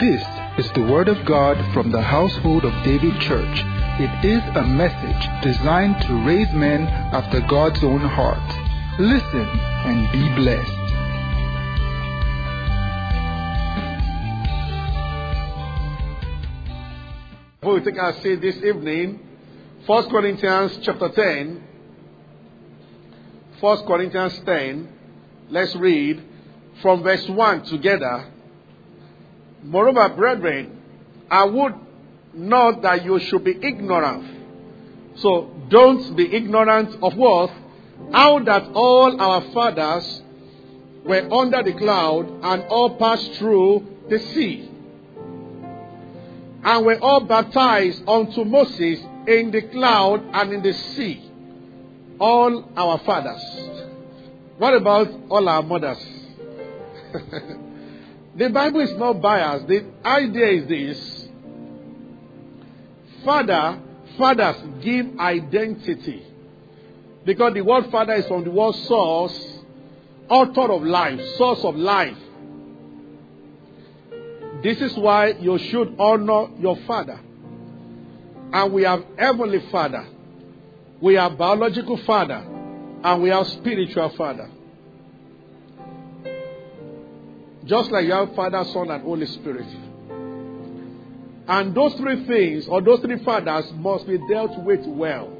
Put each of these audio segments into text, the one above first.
This is the Word of God from the household of David Church. It is a message designed to raise men after God's own heart. Listen and be blessed. Before we take our seat this evening, 1 Corinthians chapter 10. 1 Corinthians 10. Let's read from verse 1 together. Moreover, brethren, I would not that you should be ignorant. So don't be ignorant of what? How that all our fathers were under the cloud and all passed through the sea. And were all baptized unto Moses in the cloud and in the sea. All our fathers. What about all our mothers? the Bible is not biased. The idea is this Father, fathers give identity. Because the word father is from the word source, author of life, source of life. This is why you should honor your father. And we have heavenly father. We have biological father. And we have spiritual father. Just like you have Father, Son, and Holy Spirit. And those three things, or those three fathers, must be dealt with well.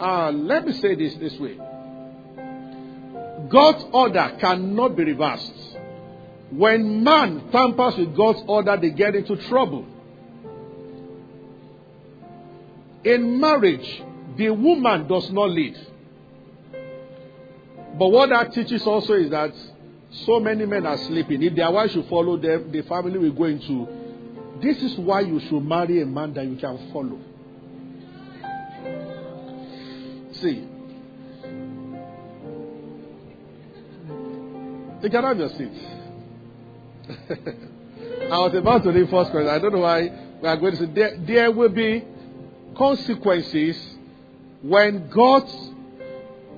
Uh, let me say this this way God's order cannot be reversed. When man tampers with God's order, they get into trouble. In marriage, the woman does not lead. But what that teaches also is that so many men are sleeping. If their wife should follow them, the family will go into. This is why you should marry a man that you can follow. See, you can have your seat. I was about to read first question. I don't know why we are going to say there, there will be consequences when God's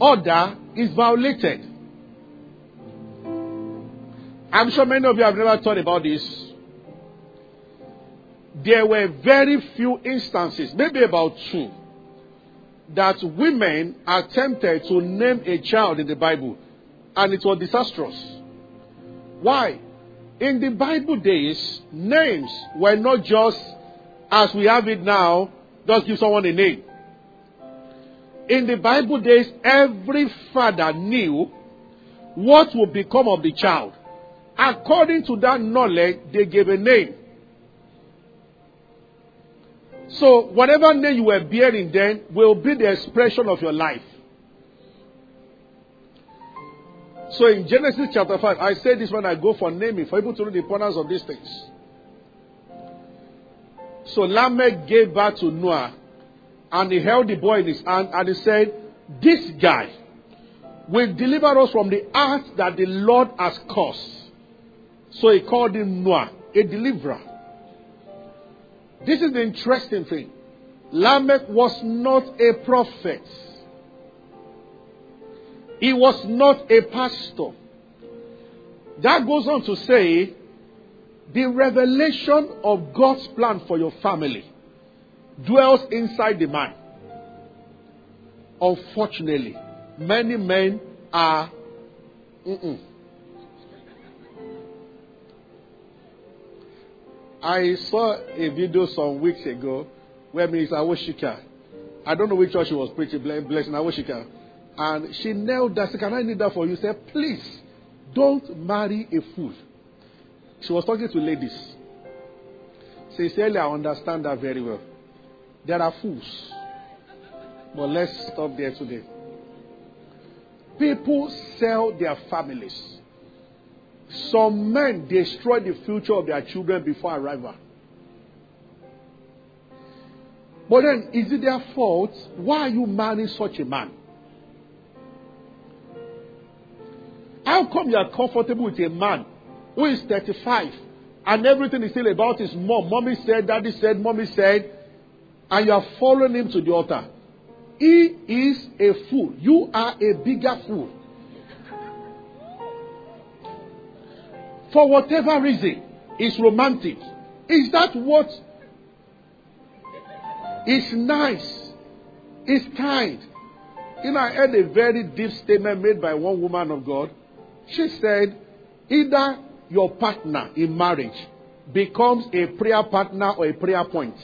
order is violated. I'm sure many of you have never thought about this. There were very few instances, maybe about two, that women attempted to name a child in the Bible, and it was disastrous. Why? In the Bible days, names were not just as we have it now, just give someone a name. In the Bible days, every father knew what would become of the child. According to that knowledge, they gave a name. So, whatever name you were bearing then will be the expression of your life. So, in Genesis chapter 5, I say this when I go for naming, for people to know the importance of these things. So, Lamech gave birth to Noah, and he held the boy in his hand, and he said, This guy will deliver us from the earth that the Lord has caused. So he called him Noah, a deliverer. This is the interesting thing. Lamech was not a prophet. He was not a pastor. That goes on to say the revelation of God's plan for your family dwells inside the man. Unfortunately, many men are. Mm-mm. I saw a video some weeks ago where Minister Awoshika, I don't know which church she was preaching, blessing Awoshika, and she knelt down. Said, Can I need that for you? She said, Please, don't marry a fool. She was talking to ladies. Sincerely, I understand that very well. There are fools. But let's stop there today. People sell their families. Some men destroy the future of their children before arrival. But then, is it their fault? Why are you marrying such a man? How come you are comfortable with a man who is 35 and everything is still about his mom? Mommy said, daddy said, mommy said, and you are following him to the altar. He is a fool. You are a bigger fool. for whatever reason, it's romantic. Is that what? It's nice? It's kind? You know, I heard a very deep statement made by one woman of God. She said, either your partner in marriage becomes a prayer partner or a prayer point.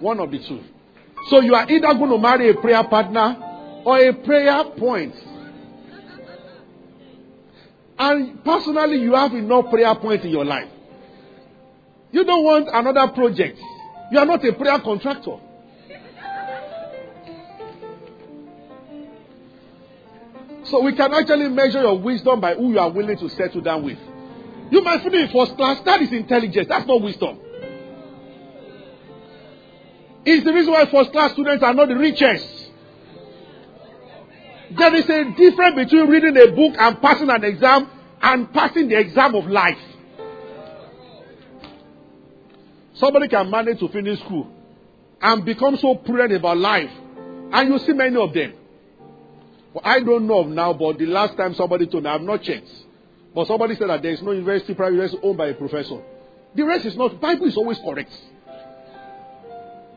One of the two. So you are either going to marry a prayer partner or a prayer point. And personally, you have enough prayer points in your life. You don't want another project. You are not a prayer contractor. So we can actually measure your wisdom by who you are willing to settle down with. You might finish in first class. That is intelligence. That's not wisdom. It's the reason why first class students are not the richest. There is a difference between reading a book and passing an exam and passing the exam of life. Somebody can manage to finish school and become so prudent about life. And you see many of them. Well, I don't know now, but the last time somebody told me, I have not checked. But somebody said that there is no university, private university owned by a professor. The rest is not. Bible is always correct.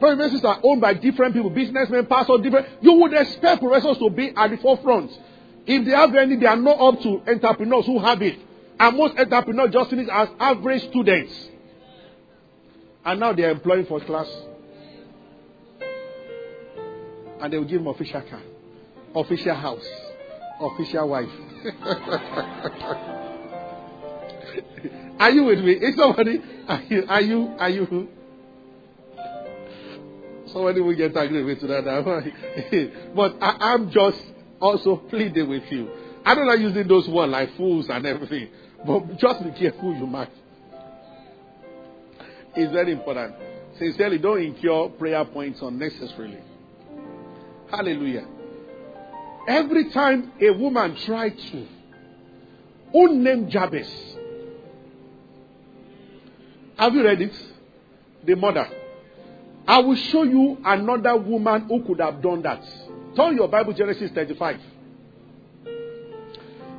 Universities are owned by different people, businessmen, pastors, different. You would expect professors to be at the forefront. If they have any, they are not up to entrepreneurs who have it. And most entrepreneurs just finish as average students. And now they are employing for class. And they will give them official car, official house, official wife. are you with me? Is somebody? Are you? Are you? Are you? Somebody will get angry with that. but I, I'm just also pleading with you. I don't like using those words like fools and everything. But just be careful you mark. It's very important. Sincerely, don't incur prayer points unnecessarily. Hallelujah. Every time a woman tried to, unnamed Jabez. Have you read it? The mother. I will show you another woman who could have done that. Turn your Bible, Genesis 35.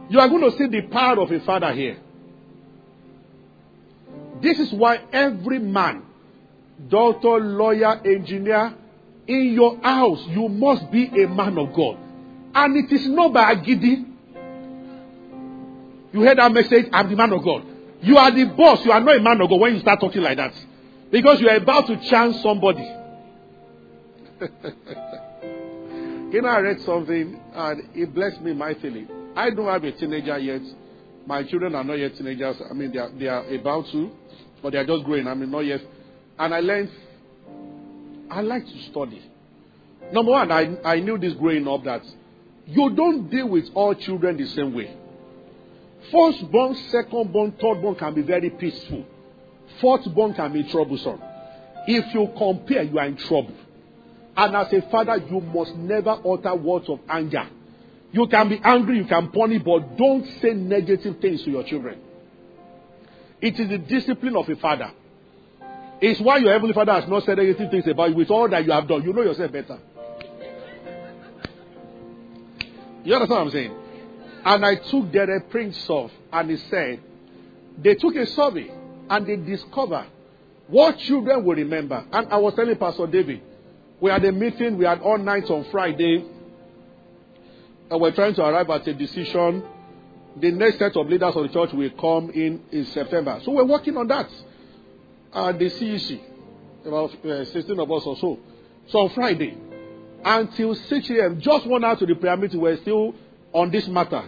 You are going to see the power of a father here. This is why every man, doctor, lawyer, engineer, in your house, you must be a man of God. And it is not by agidi. You heard that message? I'm the man of God. You are the boss. You are not a man of God when you start talking like that. Because you are about to chance somebody. you know, I read something and it blessed me mightily. I don't have a teenager yet. My children are not yet teenagers. I mean, they are, they are about to, but they are just growing. I mean, not yet. And I learned, I like to study. Number one, I, I knew this growing up that you don't deal with all children the same way. First born, second born, third born can be very peaceful. Fourth born can be troublesome. If you compare, you are in trouble. And as a father, you must never utter words of anger. You can be angry, you can punish, but don't say negative things to your children. It is the discipline of a father. It's why your heavenly father has not said negative things about you with all that you have done. You know yourself better. You understand what I'm saying? And I took the Prince of, and he said, they took a survey and they discovered what children will remember. And I was telling Pastor David, we had a meeting, we had all nights on Friday, and we're trying to arrive at a decision. The next set of leaders of the church will come in in September. So we're working on that. Uh, the CEC, about uh, 16 of us or so. So on Friday, until 6 a.m., just one hour to the prayer meeting, we're still on this matter.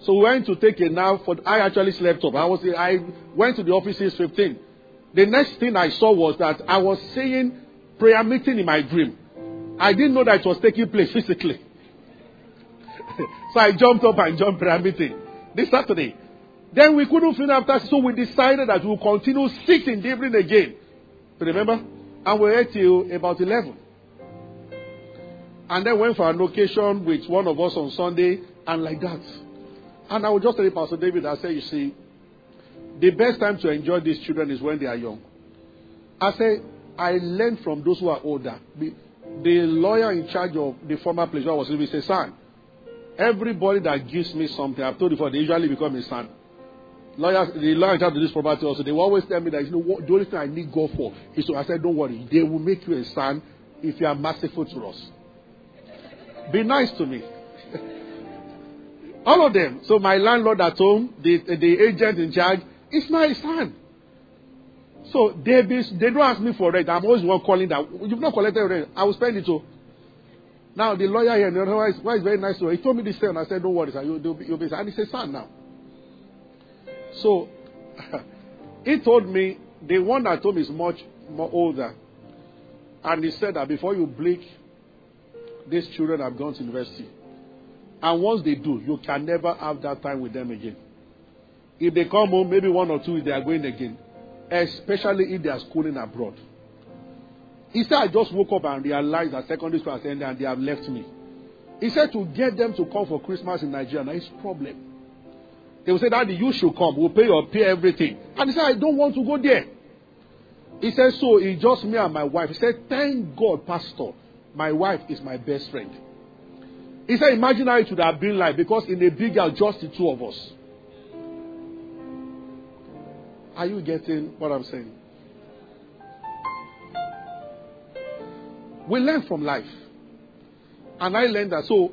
So we went to take a nap. For I actually slept up. I was I went to the office 6:15. The next thing I saw was that I was seeing prayer meeting in my dream. I didn't know that it was taking place physically. so I jumped up and jumped prayer meeting this Saturday. Then we couldn't finish after, so we decided that we will continue six in the evening again. Remember? And we ate till about 11. And then went for an occasion with one of us on Sunday, and like that. And I will just tell you, Pastor David, I say, you see, the best time to enjoy these children is when they are young. I say, I learned from those who are older. The, lawyer in charge of the former place where I was living said, son, everybody that gives me something, I've told you before, they usually become a son. lawyers, the lawyer in charge of this property also, they will always tell me that you know what, the only thing I need God for is to. I said, don't worry, they will make you a son if you are merciful to us. Be nice to me. All of them. So my landlord at home, the the agent in charge, is my son. So they be, they don't ask me for rent. I'm always one calling that you've not collected rent. I will spend it too. Now the lawyer here, the other why is very nice to her. He told me this thing, and I said, "Don't worry, sir. You'll, be, you'll be." And he said, "Son, now." So he told me the one that told me is much more older, and he said that before you blink, these children have gone to university, and once they do, you can never have that time with them again. If they come home, maybe one or two, they are going again especially if they are schooling abroad. He said, I just woke up and realized that secondary school has ended and they have left me. He said to get them to come for Christmas in Nigeria, now it's problem. They will say, Daddy, you should come. We'll pay your pay everything. And he said, I don't want to go there. He said, so it's just me and my wife. He said, thank God, Pastor, my wife is my best friend. He said, imagine how it would have been like because in a big house, just the two of us. Are you getting what I'm saying? We learn from life. And I learned that. So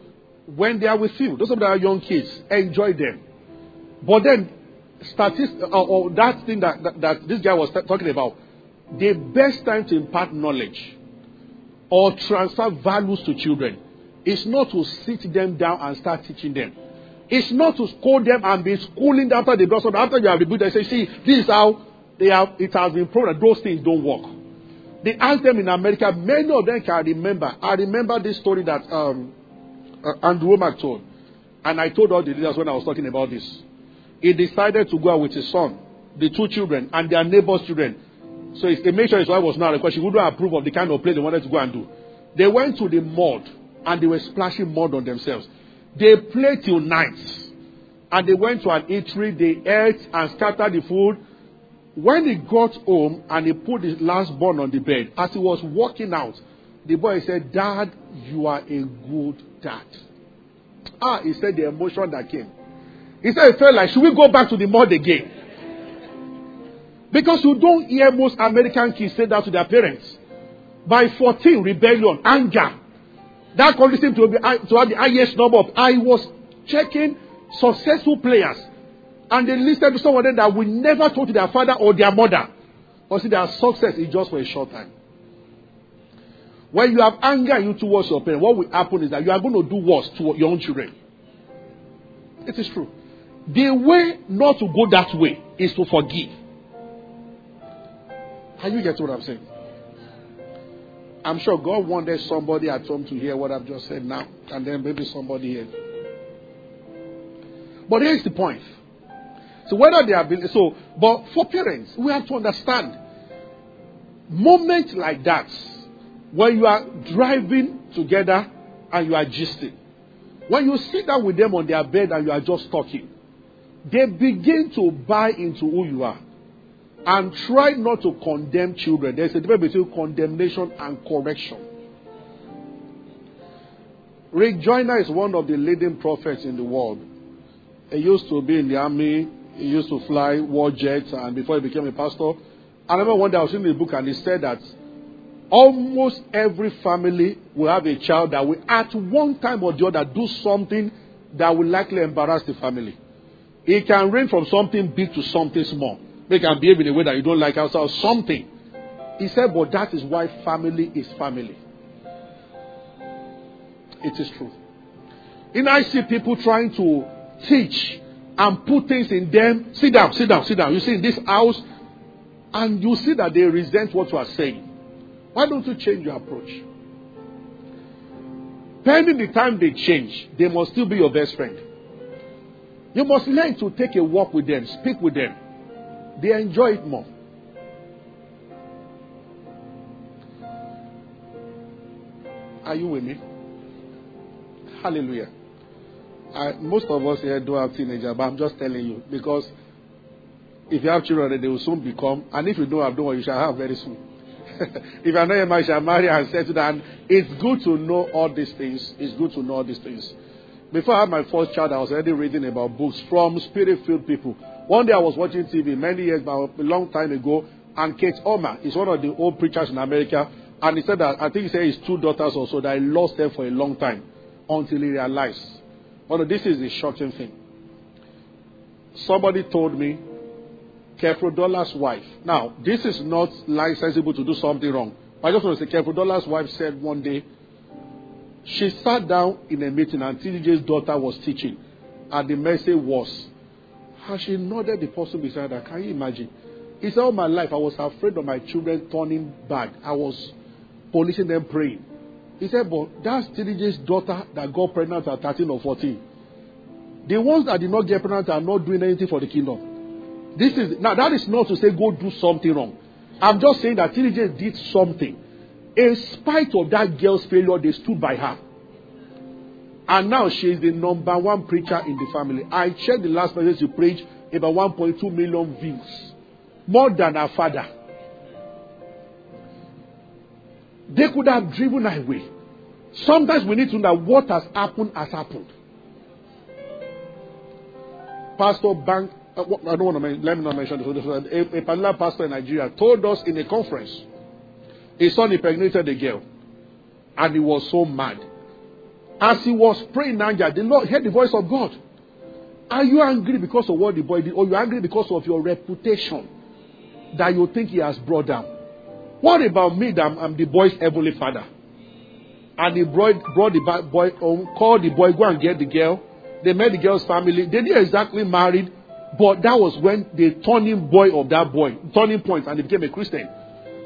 when they are with you, those of that are young kids, enjoy them. But then, statistics, or, uh, or that thing that, that, that this guy was talking about, the best time to impart knowledge or transfer values to children is not to sit them down and start teaching them. It's not to scold them and be schooling them after they blossom. After you have rebuked them, say, see, this is how they have, it has been proven those things don't work. They asked them in America, many of them can remember. I remember this story that um, uh, Andrew Womack told. And I told all the leaders when I was talking about this. He decided to go out with his son, the two children, and their neighbor's children. So he made sure his wife was not because she wouldn't approve of the kind of play they wanted to go and do. They went to the mud and they were splashing mud on themselves. They played till night. And they went to an eatery, they ate and scattered the food. When he got home and he put his last born on the bed, as he was walking out, the boy said, Dad, you are a good dad. Ah, he said the emotion that came. He said, it felt like, should we go back to the mud again? Because you don't hear most American kids say that to their parents. By 14, rebellion, anger, that seemed to, be, to have the highest number of. I was checking successful players, and they listed some of them that we never talk to their father or their mother. But see, their success is just for a short time. When you have anger you towards your parents, what will happen is that you are going to do worse to your own children. It is true. The way not to go that way is to forgive. Are you getting what I'm saying? I'm sure God wanted somebody at home to hear what I've just said now, and then maybe somebody here. But here's the point. So whether they are so, but for parents, we have to understand moments like that, when you are driving together and you are gisting, when you sit down with them on their bed and you are just talking, they begin to buy into who you are. And try not to condemn children. There's a difference between condemnation and correction. Rick Joyner is one of the leading prophets in the world. He used to be in the army, he used to fly war jets, and before he became a pastor. I remember one day I was reading a book and he said that almost every family will have a child that will, at one time or the other, do something that will likely embarrass the family. It can range from something big to something small. They can behave in a way that you don't like outside or something. He said, but that is why family is family. It is true. And I see people trying to teach and put things in them. Sit down, sit down, sit down. You see in this house, and you see that they resent what you are saying. Why don't you change your approach? Pending the time they change, they must still be your best friend. You must learn to take a walk with them, speak with them. They enjoy it more. Are you with me? Hallelujah. I, most of us here don't have teenagers, but I'm just telling you because if you have children, they will soon become, and if you don't have, don't you shall have very soon. if you are not you shall marry and settle down. It's good to know all these things. It's good to know all these things. Before I had my first child, I was already reading about books from spirit filled people. One day I was watching TV many years back, a long time ago, and Kate Omer is one of the old preachers in America. And he said that, I think he said his two daughters also, that he lost them for a long time until he realized. But this is the shocking thing. Somebody told me, Kefrodola's wife. Now, this is not licensable to do something wrong. I just want to say, Kefrodola's wife said one day, she sat down in a meeting and TDJ's daughter was teaching. And the message was, how she nodded the person beside her. Can you imagine? He said, All my life I was afraid of my children turning bad. I was policing them praying. He said, But that's TDJ's daughter that got pregnant at 13 or 14. The ones that did not get pregnant are not doing anything for the kingdom. This is now that is not to say go do something wrong. I'm just saying that TDJ did something. In spite of that girl's failure, they stood by her. And now she is the number one preacher in the family. I checked the last message she preached, about 1.2 million views. More than her father. They could have driven her away. Sometimes we need to know what has happened has happened. Pastor Bank, uh, I don't want to mention, let me not mention this. A, a particular pastor in Nigeria told us in a conference his son impregnated a girl and he was so mad. As he was praying, Nanja, the Lord heard the voice of God. Are you angry because of what the boy did, or you angry because of your reputation that you think he has brought down? What about me that I'm, I'm the boy's heavenly father? And he brought, brought the boy home, called the boy, go and get the girl. They met the girl's family. They didn't exactly married, but that was when the turning boy of that boy, turning point, and he became a Christian.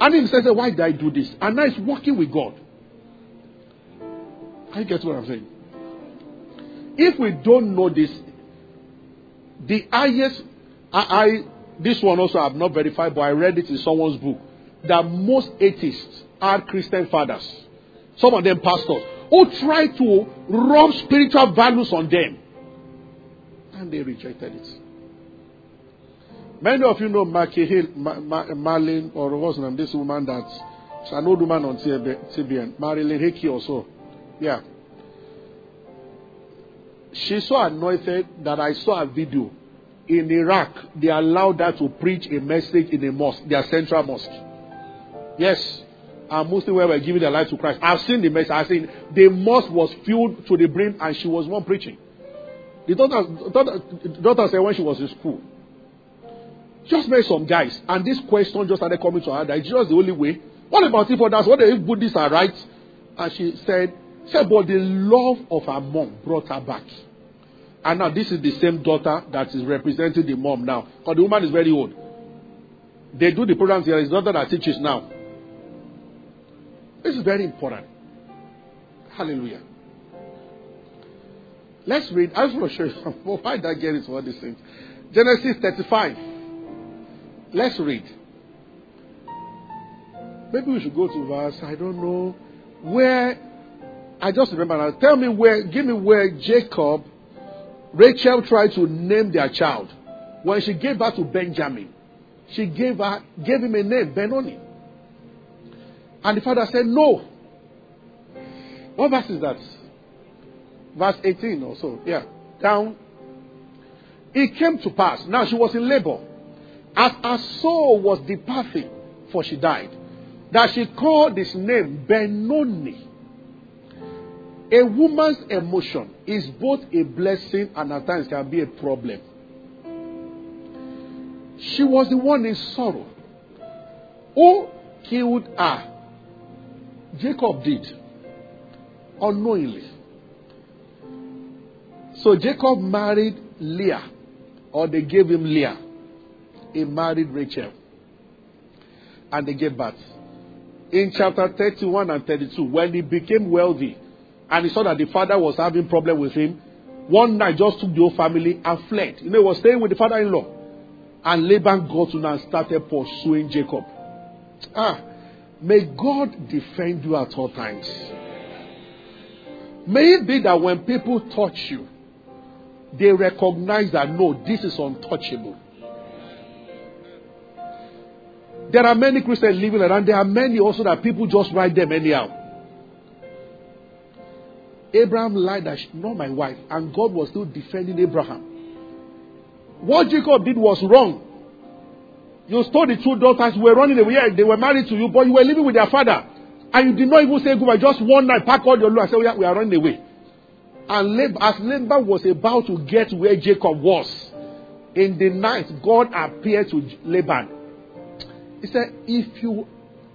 And he said, Why did I do this? And now he's working with God. I get what I'm saying. If we don't know this, the highest, I, I this one also I've not verified, but I read it in someone's book, that most atheists are Christian fathers. Some of them pastors who try to rub spiritual values on them. And they rejected it. Many of you know Maki Hill, Marlene, or what's her name, this woman that's an old woman on TBN, Marilyn Hickey also. Yeah. She's so anointed that I saw a video. In Iraq, they allowed her to preach a message in a mosque, their central mosque. Yes. And Muslims were giving their life to Christ. I've seen the message. I've seen the mosque was filled to the brim and she was one preaching. The daughter, daughter, daughter said when she was in school, just met some guys, and this question just started coming to her that it's just the only way. What about if others? What if Buddhists are right? And she said, said, but the love of her mom brought her back. And now this is the same daughter that is representing the mom now. Because the woman is very old. They do the programs here. It's daughter that teaches now. This is very important. Hallelujah. Let's read. I just want to show you why did I get into all these things. Genesis 35. Let's read. Maybe we should go to verse, I don't know, where I just remember now. Tell me where, give me where Jacob, Rachel tried to name their child. When she gave birth to Benjamin, she gave her, gave him a name, Benoni. And the father said, No. What verse is that? Verse 18 or so. Yeah. Down. It came to pass. Now she was in labor. As her soul was departing, for she died, that she called his name Benoni a woman's emotion is both a blessing and at times can be a problem. She was the one in sorrow. Who killed her? Jacob did. Unknowingly. So Jacob married Leah, or they gave him Leah. He married Rachel. And they gave birth. In chapter 31 and 32, when he became wealthy, and he saw that the father was having problem with him. One night just took the whole family and fled. You know, he was staying with the father-in-law. And Laban got to and started pursuing Jacob. Ah, may God defend you at all times. May it be that when people touch you, they recognize that no, this is untouchable. There are many Christians living around. There are many also that people just write them anyhow. Abraham lied that she's not my wife, and God was still defending Abraham. What Jacob did was wrong. You stole the two daughters, you were running away, they were married to you, but you were living with their father. And you did not even say goodbye, just one night, pack all your load and say, oh, we are running away. And as Laban was about to get where Jacob was, in the night, God appeared to Laban. He said, If you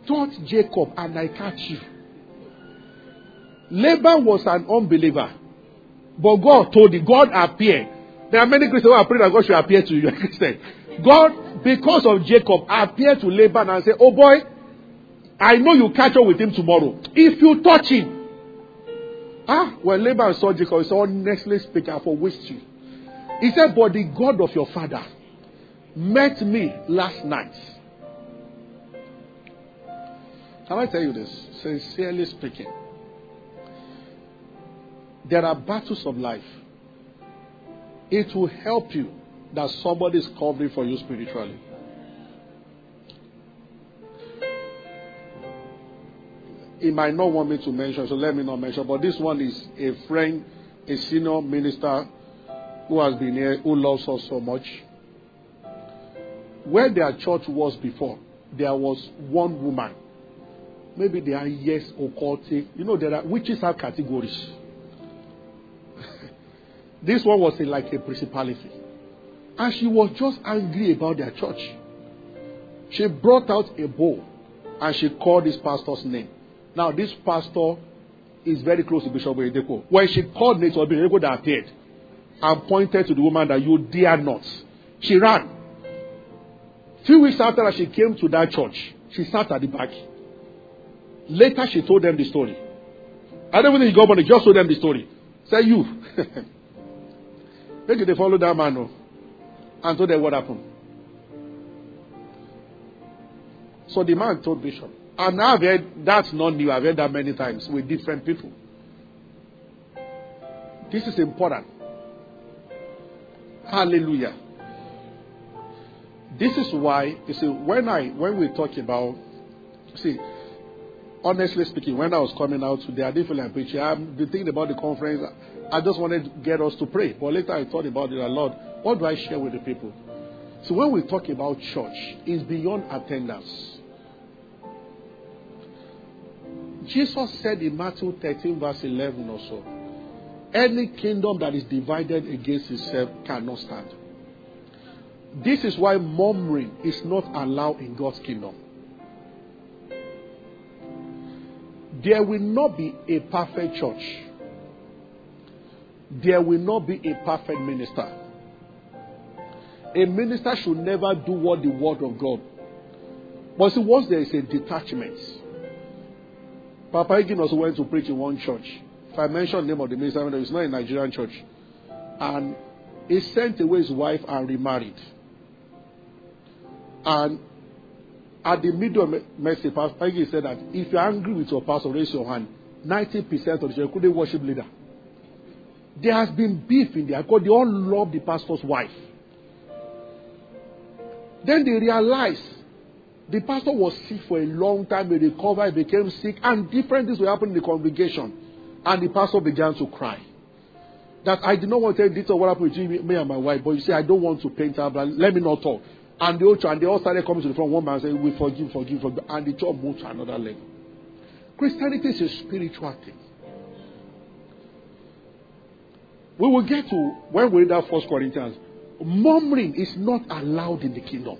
taught Jacob and I catch you, Laban was an unbeliever. But God told him, God appeared. There are many Christians who are praying that God should appear to you. Christian. God, because of Jacob, appeared to Laban and said, Oh boy, I know you catch up with him tomorrow. If you touch him. Ah, when Laban saw Jacob, he said, Honestly speaking, I for waste you. He said, But the God of your father met me last night. Can I tell you this? Sincerely speaking, there are battles of life. It will help you that somebody is covering for you spiritually. He might not want me to mention, so let me not mention. But this one is a friend, a senior minister who has been here, who loves us so much. Where their church was before, there was one woman. Maybe they are yes occultic. You know, there are witches have categories. This one was like a principality. And she was just angry about their church. She brought out a bowl and she called this pastor's name. Now, this pastor is very close to Bishop Oyedepo. When she called Nate Oyedepo that appeared and pointed to the woman that you dare not, she ran. Few weeks after she came to that church. She sat at the back. Later, she told them the story. I don't think she got just told them the story. Say, you. Maybe they follow that man no? and told them what happened. So the man told Bishop. And I've heard that's not new. I've heard that many times with different people. This is important. Hallelujah. This is why you see when I when we talk about see honestly speaking, when I was coming out today, I didn't feel like preaching. I've thinking about the conference. I just wanted to get us to pray. But later I thought about it a lot. What do I share with the people? So when we talk about church, it's beyond attendance. Jesus said in Matthew 13, verse 11 or so, any kingdom that is divided against itself cannot stand. This is why murmuring is not allowed in God's kingdom. There will not be a perfect church. There will not be a perfect minister. A minister should never do what the word of God. But see, once there is a detachment, Papa Hagin also went to preach in one church. If I mention the name of the minister, it's not a Nigerian church. And he sent away his wife and remarried. And at the middle of message, Pastor Hagin said that if you're angry with your pastor, raise your hand. 90% of the church couldn't worship leader. There has been beef in there because they all love the pastor's wife. Then they realized the pastor was sick for a long time. He recovered, he became sick, and different things were happening in the congregation. And the pastor began to cry. That I did not want to tell this or what happened between me and my wife, but you see, I don't want to paint her, but let me not talk. And the church, and they all started coming to the front. One man said, We forgive, forgive, forgive. And the church moved to another level. Christianity is a spiritual thing. We will get to when we read that First Corinthians. Murmuring is not allowed in the kingdom.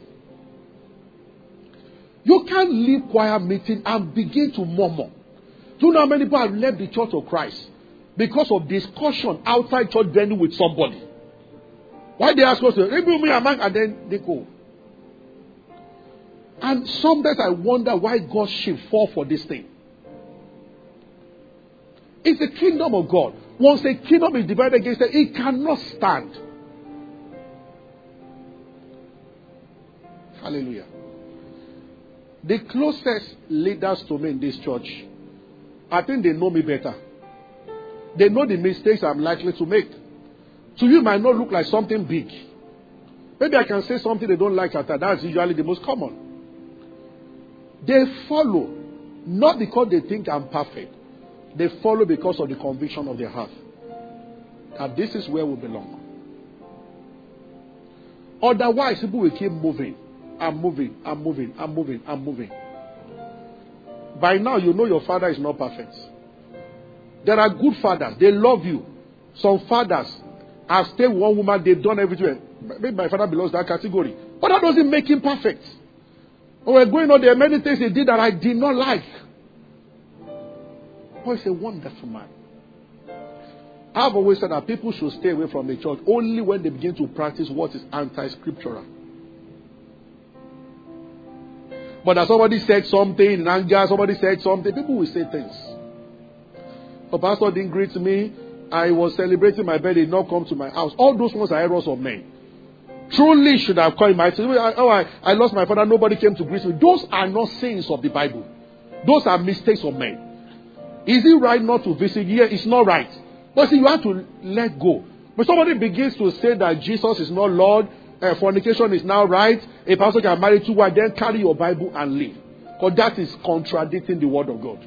You can't leave choir meeting and begin to murmur. Do you know how many people have left the church of Christ because of discussion outside church venue with somebody? Why they ask us, to maybe me among, and then they go. And sometimes I wonder why God should fall for this thing. It's the kingdom of God. Once a kingdom is divided against it, it cannot stand. Hallelujah. The closest leaders to me in this church, I think they know me better. They know the mistakes I'm likely to make. To you, might not look like something big. Maybe I can say something they don't like after. That's usually the most common. They follow, not because they think I'm perfect, They follow because of the conviction of their heart that this is where we belong. Otherwise, people will keep moving and moving and moving and moving and moving. By now, you know your father is not perfect. There are good fathers, they love you. Some fathers have stayed with one woman, they've done everything. Maybe my father belongs to that category. But that doesn't make him perfect. When we're going on, there are many things he did that I did not like. But he's a wonderful man. I've always said that people should stay away from the church only when they begin to practice what is anti scriptural. But as somebody said something in anger, somebody said something, people will say things. The pastor didn't greet me. I was celebrating my birthday, not come to my house. All those ones are errors of men. Truly should have called my oh, I, I lost my father, nobody came to greet me. Those are not sayings of the Bible. Those are mistakes of men. Is it right not to visit? Yeah, it's not right. But see, you have to let go. But somebody begins to say that Jesus is not Lord, uh, fornication is now right, a pastor can marry two wives, then carry your Bible and leave. Because that is contradicting the word of God.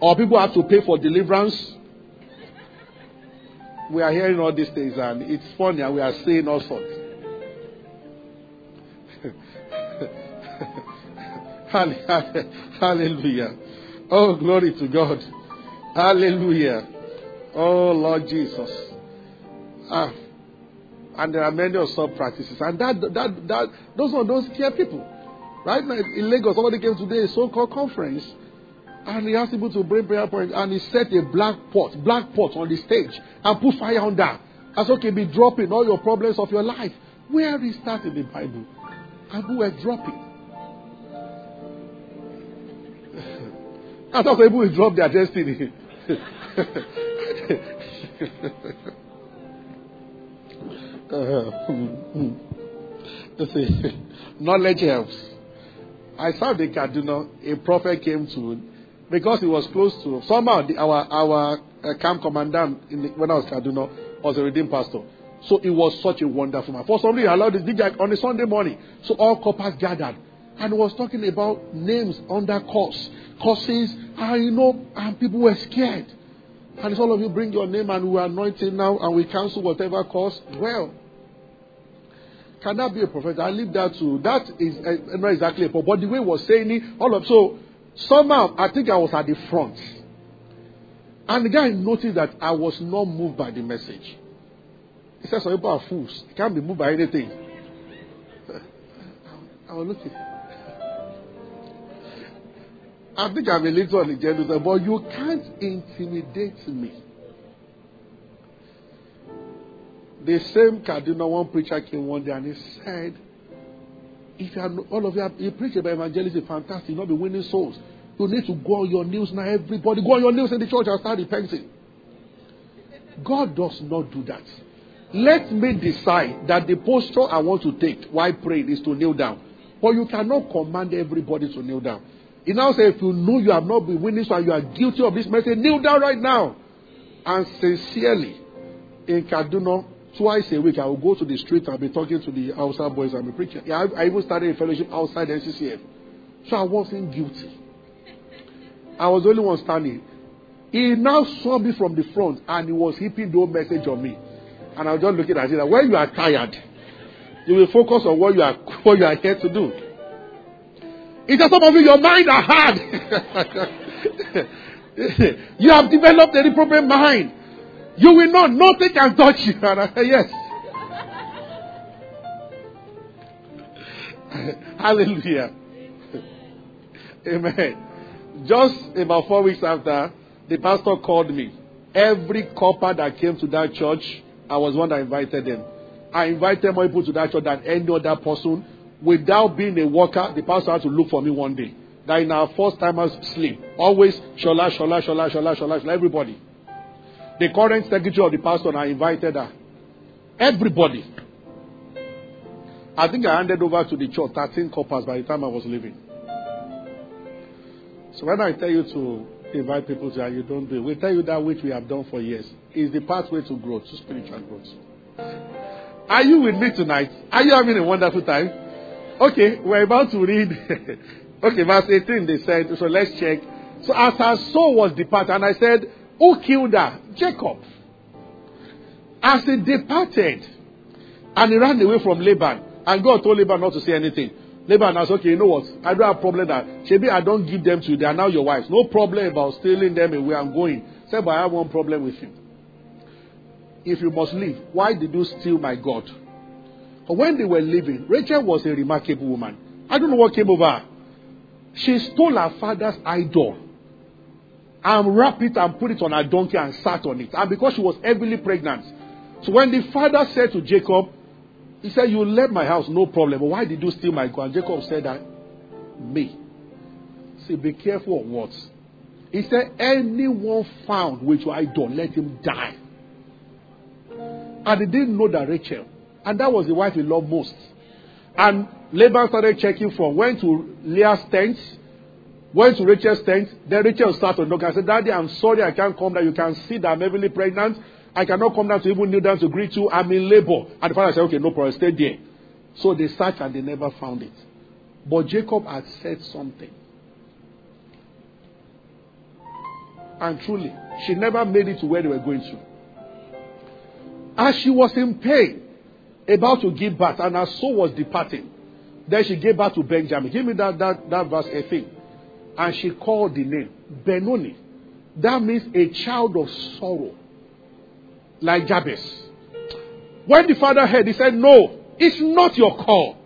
Or people have to pay for deliverance. We are hearing all these things and it's funny and we are saying all sorts. Hallelujah. Oh, glory to God. Hallelujah. Oh, Lord Jesus. Ah. And there are many of sub practices. And that, that, that, those are those scare people. Right now in Lagos, somebody came today, a so called conference, and he asked people to bring prayer points, and he set a black pot, black pot on the stage, and put fire on that. As okay, be dropping all your problems of your life. Where is that in the Bible? And who were dropping? I thought people will drop their destiny. uh, see, knowledge helps. I saw the Kaduna, a prophet came to, because he was close to, somehow the, our, our uh, camp commandant the, when I was Kaduna was a redeemed pastor. So it was such a wonderful man. For somebody allowed this DJ on a Sunday morning. So all coppers gathered. And was talking about names under curse, curses, and you know, and people were scared. And it's all of you bring your name and we are anointing now and we cancel whatever cause. Well, can that be a prophet? I leave that to that is uh, not exactly a prophet, but the way he was saying it, all of so somehow I think I was at the front. And the guy noticed that I was not moved by the message. He said some people are fools. They can't be moved by anything. I was looking. I think I'm a little on the gentle but you can't intimidate me. The same Kaduna one preacher came one day and he said, if you are, all of you, have, you preach about evangelism, fantastic, you not be winning souls. You need to go on your knees now, everybody. Go on your knees in the church and start repenting. God does not do that. Let me decide that the posture I want to take while praying is to kneel down. But you cannot command everybody to kneel down. He now says, if you know you have not been winning, so you are guilty of this message, kneel down right now. And sincerely, in Kaduna, twice a week, I will go to the street and be talking to the outside boys and be preaching. Yeah, I, I even started a fellowship outside NCCF. So I wasn't guilty. I was the only one standing. He now saw me from the front and he was heaping the message on me. And I was just looking at him. When you are tired, you will focus on what you are what you are here to do. It's just some of you, your mind are hard. you have developed a reprobate mind. You will not, nothing can touch you. And I say, yes. Hallelujah. Amen. Just about four weeks after, the pastor called me. Every corper that came to that church, I was one that invited them. I invited more people to that church than any other person without being a worker, the pastor had to look for me one day. That in our first timers sleep. Always shola, shola, shola, shola, shola, shola, everybody. The current secretary of the pastor, I invited her. Everybody. I think I handed over to the church 13 corpers by the time I was leaving. So when I tell you to invite people to you don't do it. We tell you that which we have done for years. Is the pathway to growth, to spiritual growth. Are you with me tonight? Are you having a wonderful time? Okay, we're about to read. okay, verse 18, they said, so let's check So as her soul was departed, and I said, Who killed her? Jacob. As he departed, and he ran away from Laban, and God told Laban not to say anything. Laban asked, okay, you know what? I don't have problem that maybe I don't give them to you. They are now your wives. No problem about stealing them away and going. Say, but I have one problem with you. If you must leave, why did you steal my God? But when they were leaving, Rachel was a remarkable woman. I don't know what came over her. She stole her father's idol and wrapped it and put it on her donkey and sat on it. And because she was heavily pregnant. So when the father said to Jacob, he said, You left my house, no problem. But why did you steal my God? Jacob said that, Me. See, be careful of what. He said, Anyone found with your idol, let him die. And he didn't know that Rachel. And that was the wife he loved most. And Laban started checking from, went to Leah's tent, went to Rachel's tent. Then Rachel started to knock and said, Daddy, I'm sorry I can't come down. You can see that I'm heavily pregnant. I cannot come down to even kneel down to greet you. I'm in labor. And the father said, Okay, no problem, stay there. So they searched and they never found it. But Jacob had said something. And truly, she never made it to where they were going to. As she was in pain, about to give birth, and her soul was departing, then she gave birth to Benjamin. Give me that, that, that verse 18. And she called the name Benoni. That means a child of sorrow like Jabez. When the father heard, he said, No, it's not your call.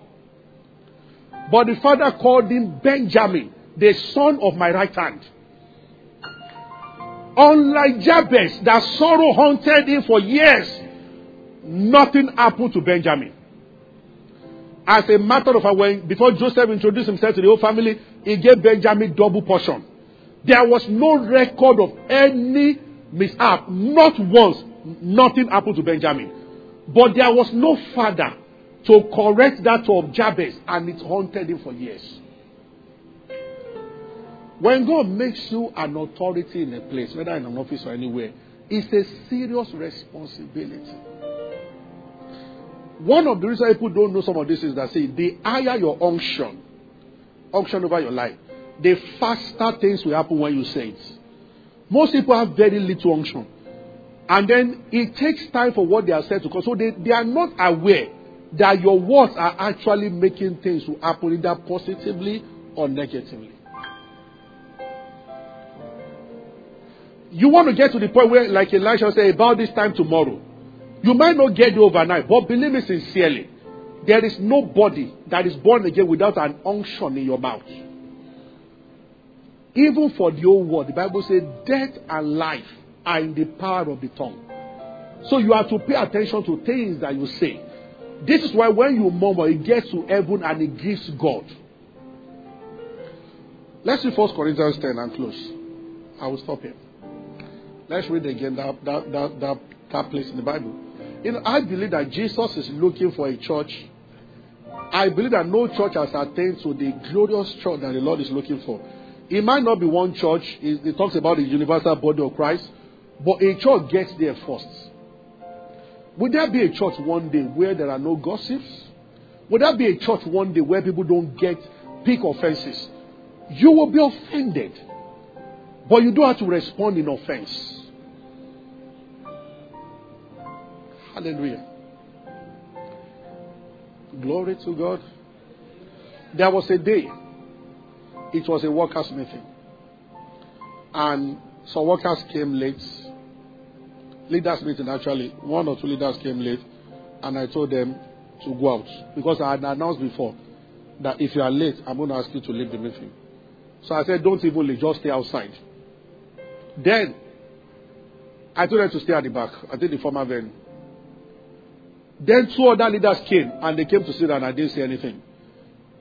But the father called him Benjamin, the son of my right hand. Unlike Jabez, that sorrow haunted him for years, nothing happened to Benjamin. As a matter of fact, when before Joseph introduced himself to the whole family, he gave Benjamin double portion. There was no record of any mishap, not once, nothing happened to Benjamin. But there was no father to correct that of Jabez, and it haunted him for years. When God makes you an authority in a place, whether in an office or anywhere, it's a serious responsibility. One of the reasons people don't know some of this is that, see, the higher your unction, unction over your life, the faster things will happen when you say it. Most people have very little unction. And then it takes time for what they are said to come. So they, they are not aware that your words are actually making things to happen either positively or negatively. You want to get to the point where, like Elisha said, about this time tomorrow. You might not get it overnight, but believe me sincerely, there is nobody that is born again without an unction in your mouth. Even for the old world, the Bible says death and life are in the power of the tongue. So you have to pay attention to things that you say. This is why when you murmur, it gets to heaven and it gives God. Let's read 1 Corinthians 10 and close. I will stop here. Let's read again that, that, that, that, that place in the Bible. You know, I believe that Jesus is looking for a church. I believe that no church has attained to the glorious church that the Lord is looking for. It might not be one church. It, talks about the universal body of Christ. But a church gets there first. Would there be a church one day where there are no gossips? Would there be a church one day where people don't get pick offenses? You will be offended. But you don't have to respond in offense. Hallelujah. Glory to God. There was a day, it was a workers' meeting. And some workers came late leaders meeting actually, one or two leaders came late, and I told them to go out because I had announced before that if you are late, I'm going to ask you to leave the meeting. So I said, don't even leave, just stay outside. Then I told them to stay at the back. I think the former venue. Then two other leaders came and they came to sit and I didn't say anything.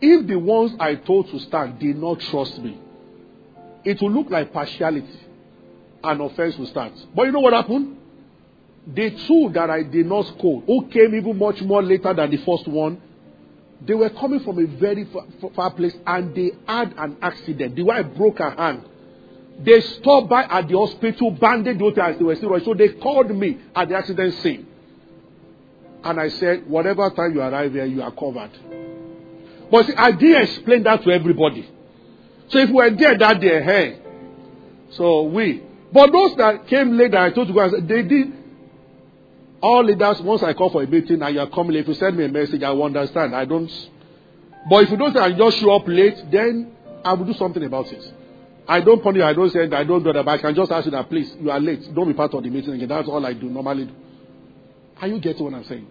If the ones I told to stand did not trust me, it will look like partiality and offense will start. But you know what happened? The two that I did not scold, who came even much more later than the first one, they were coming from a very far, far place and they had an accident. The wife broke her hand. They stopped by at the hospital, bandaged the as they were still So they called me at the accident scene. And I said, whatever time you arrive here, you are covered. But see, I didn't explain that to everybody. So if we were there that day, hey, So we. But those that came later, I told you guys, they did. All leaders, once I call for a meeting and you are coming, if you send me a message, I will understand. I don't. But if you don't say I just show up late, then I will do something about it. I don't punish, I don't say I don't do that, but I can just ask you that, please, you are late. Don't be part of the meeting again. That's all I do, normally do. Are you getting what I'm saying?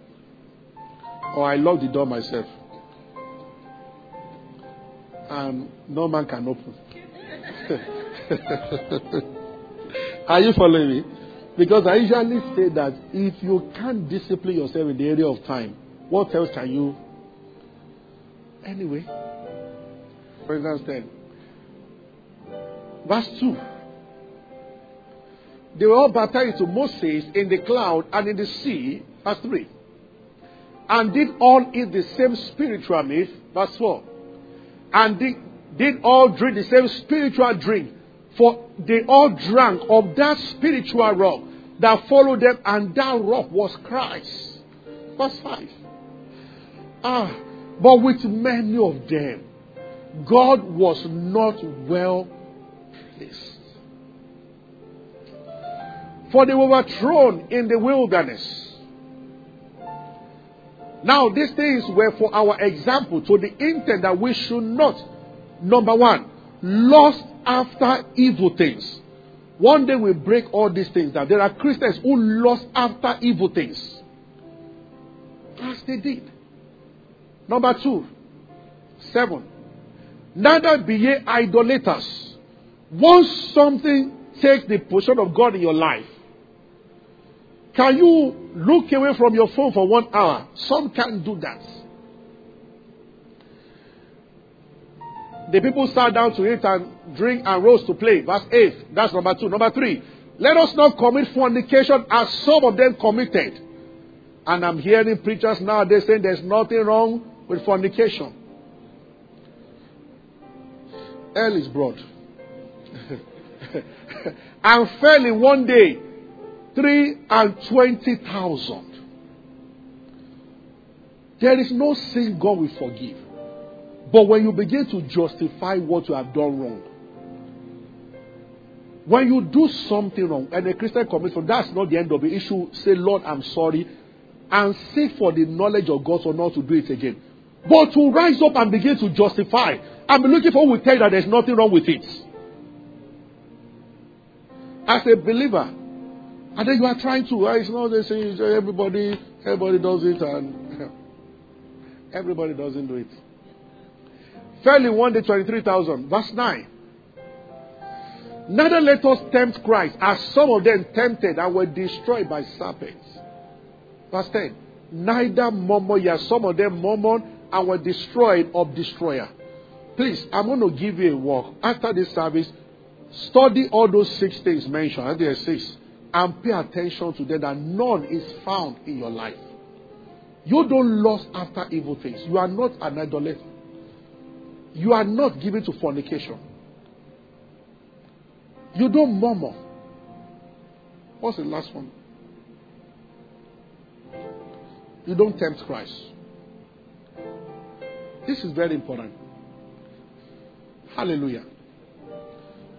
Or I lock the door myself. And no man can open. Are you following me? Because I usually say that if you can't discipline yourself in the area of time, what else can you? Anyway, for instance, 10. Verse 2. They were all baptized to Moses in the cloud and in the sea. Verse 3. And did all eat the same spiritual meat. Verse 4. And did, did all drink the same spiritual drink. For they all drank of that spiritual rock that followed them, and that rock was Christ. Verse 5. Ah, but with many of them, God was not well pleased. For they were thrown in the wilderness. Now, these things were for our example, to the intent that we should not, number one, lust after evil things. One day we break all these things down. There are Christians who lust after evil things. As they did. Number two, seven. Neither be ye idolaters. Once something takes the position of God in your life, can you look away from your phone for one hour? Some can't do that. The people sat down to eat and drink and rose to play. Verse 8. That's number two. Number three. Let us not commit fornication as some of them committed. And I'm hearing preachers nowadays saying there's nothing wrong with fornication. Hell is broad. and in one day three and twenty thousand. There is no sin God will forgive. But when you begin to justify what you have done wrong, when you do something wrong and a Christian commits wrong, that's not the end of the issue. Say, Lord, I'm sorry, and seek for the knowledge of God so not to do it again. But to rise up and begin to justify, I'm looking for will tell you that there's nothing wrong with it. As a believer, and then you are trying to, uh, it's not the same, uh, everybody, everybody does it, and everybody doesn't do it. In one day 23,000. Verse 9. Neither let us tempt Christ, as some of them tempted and were destroyed by serpents. Verse 10. Neither murmur ye, some of them murmured and were destroyed of destroyer. Please, I'm going to give you a walk. After this service, study all those six things mentioned. There are six. And pay attention to them that none is found in your life. You don't lust after evil things. You are not an idolater. You are not given to fornication. You don't murmur. What's the last one? You don't tempt Christ. This is very important. Hallelujah.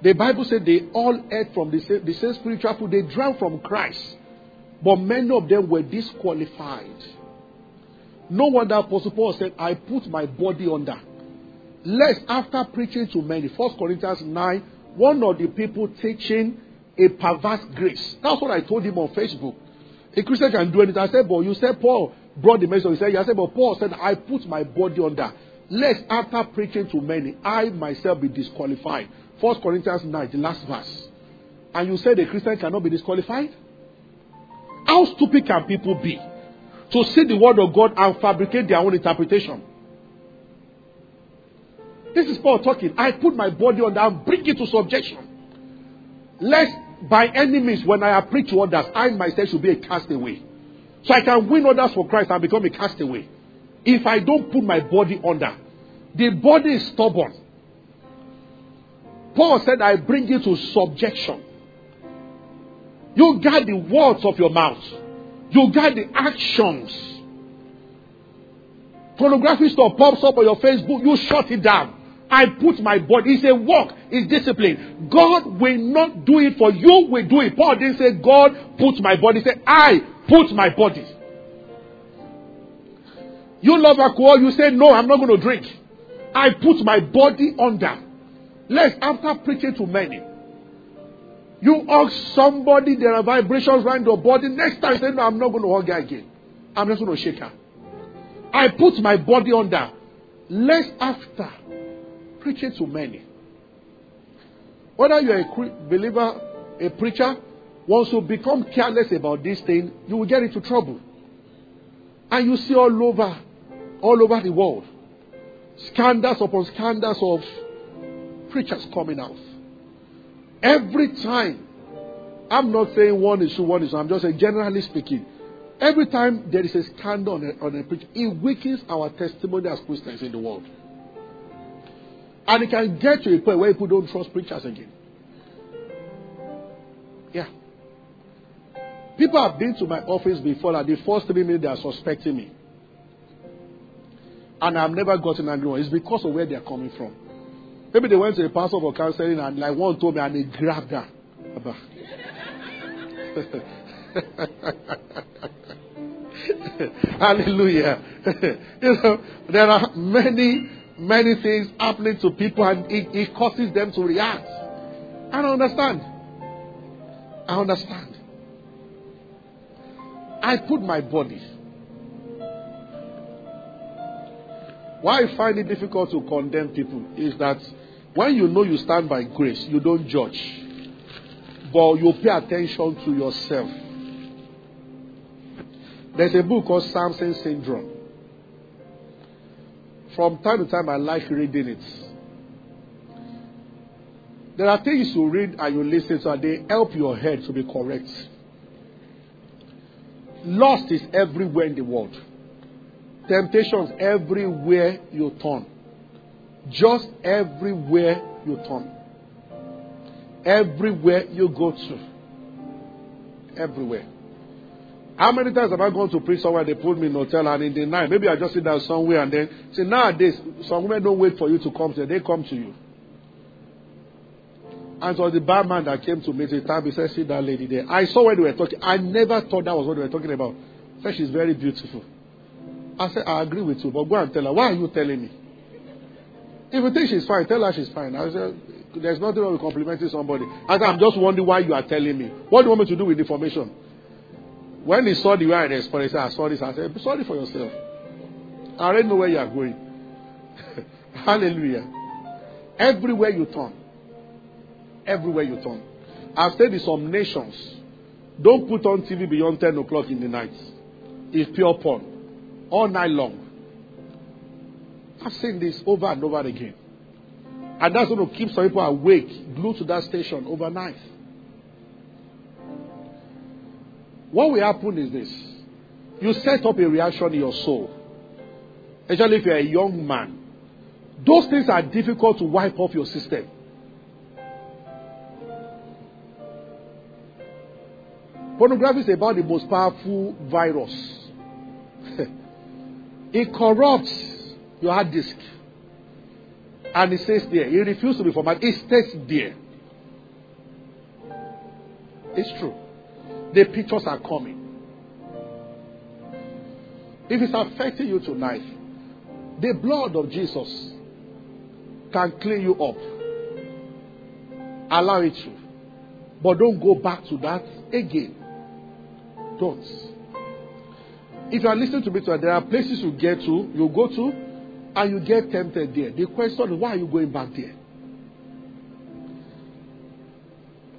The Bible said they all ate from the same, the same spiritual food. They drank from Christ. But many of them were disqualified. No wonder Apostle Paul said, I put my body under Lest after preaching to many, 1 Corinthians 9, one of the people teaching a perverse grace. That's what I told him on Facebook. A Christian can do anything. I said, but you said Paul brought the message. He said, I said, but Paul said, I put my body under. Lest after preaching to many, I myself be disqualified. 1 Corinthians 9, the last verse. And you said a Christian cannot be disqualified? How stupid can people be to see the word of God and fabricate their own interpretation? This is Paul talking. I put my body that and bring it to subjection. Lest by any means, when I preach to others, I myself should be a castaway. So I can win others for Christ and become a castaway. If I don't put my body under, the body is stubborn. Paul said, I bring you to subjection. You guard the words of your mouth. You guard the actions. Pornography stuff pops up on your Facebook, you shut it down. I put my body. It's a work. It's discipline. God will not do it for you. Will do it. Paul didn't say God put my body. He said I put my body. You love alcohol. You say no. I'm not going to drink. I put my body under. Let's after preaching to many. You ask somebody there are vibrations around your body. Next time say no. I'm not going to hug her again. I'm just going to shake her. I put my body under. Lest after preaching to many. Whether you're a believer, a preacher, once you become careless about this thing, you will get into trouble. And you see all over, all over the world, scandals upon scandals of preachers coming out. Every time, I'm not saying one is true, one is I'm just saying generally speaking, every time there is a scandal on a, on a preacher, it weakens our testimony as Christians in the world. And it can get to a point where people don't trust preachers again. Yeah. People have been to my office before, and the first three minutes they are suspecting me. And I've never gotten angry. It's because of where they're coming from. Maybe they went to a pastor for counseling, and like one told me, and they grabbed her. Hallelujah. you know, there are many many things happening to people and it, it causes them to react. I don't understand. I understand. I put my body. Why I find it difficult to condemn people is that when you know you stand by grace, you don't judge, but you pay attention to yourself. There's a book called Samson Syndrome. From time to time, I like reading it. There are things you read and you listen to, and they help your head to be correct. Lust is everywhere in the world. Temptations everywhere you turn. Just everywhere you turn. Everywhere you go to. Everywhere. How many times have I gone to preach somewhere? They put me in hotel and in the night, maybe I just sit down somewhere and then see nowadays some women don't wait for you to come to them, they come to you. And so the barman that came to meet the time. He said, See that lady there. I saw when they were talking. I never thought that was what they were talking about. Said she's very beautiful. I said, I agree with you, but go and tell her. Why are you telling me? If you think she's fine, tell her she's fine. I said, There's nothing wrong with complimenting somebody. I said, I'm just wondering why you are telling me. What do you want me to do with the information? When he saw the way I responded, he said, I saw this. I said, sorry for yourself. I already know where you are going. Hallelujah. Everywhere you turn. Everywhere you turn. I've said in some nations, don't put on TV beyond 10 o'clock in the night. It's pure porn. All night long. I've seen this over and over again. And that's going to keep some people awake, glued to that station overnight. What will happen is this you set up a reaction in your soul, especially if you're a young man. Those things are difficult to wipe off your system. Pornography is about the most powerful virus. it corrupts your hard disk. And it says there, it refuses to be formatted. It stays there. It's true the pictures are coming. If it's affecting you tonight, the blood of Jesus can clean you up. Allow it to. But don't go back to that again. Don't. If you are listening to me there are places you get to, you go to, and you get tempted there. The question is, why are you going back there?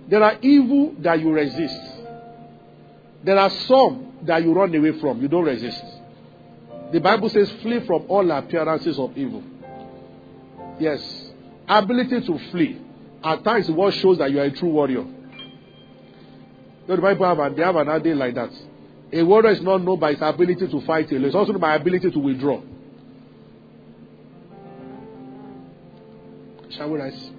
There are evil that you resist. There are some that you run away from, you don't resist. The Bible says, flee from all appearances of evil. Yes. Ability to flee. At times, what shows that you are a true warrior. You know, the Bible have, they have an idea like that. A warrior is not known by his ability to fight alone. It's also by ability to withdraw. Shall rise?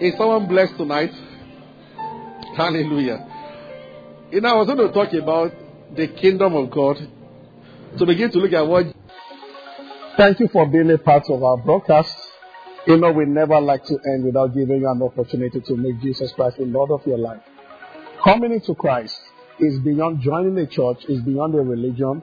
Is someone blessed tonight? Hallelujah. You know, I was going to talk about the kingdom of God to begin to look at what Thank you for being a part of our broadcast. You know, we never like to end without giving you an opportunity to make Jesus Christ the Lord of your life. Coming into Christ is beyond joining a church, is beyond a religion,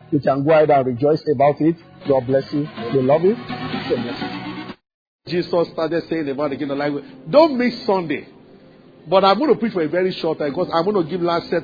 You can go ahead and rejoice about it. God bless you. We love you. Jesus started saying about the kingdom language. Don't miss Sunday. But I'm going to preach for a very short time because I'm going to give last set.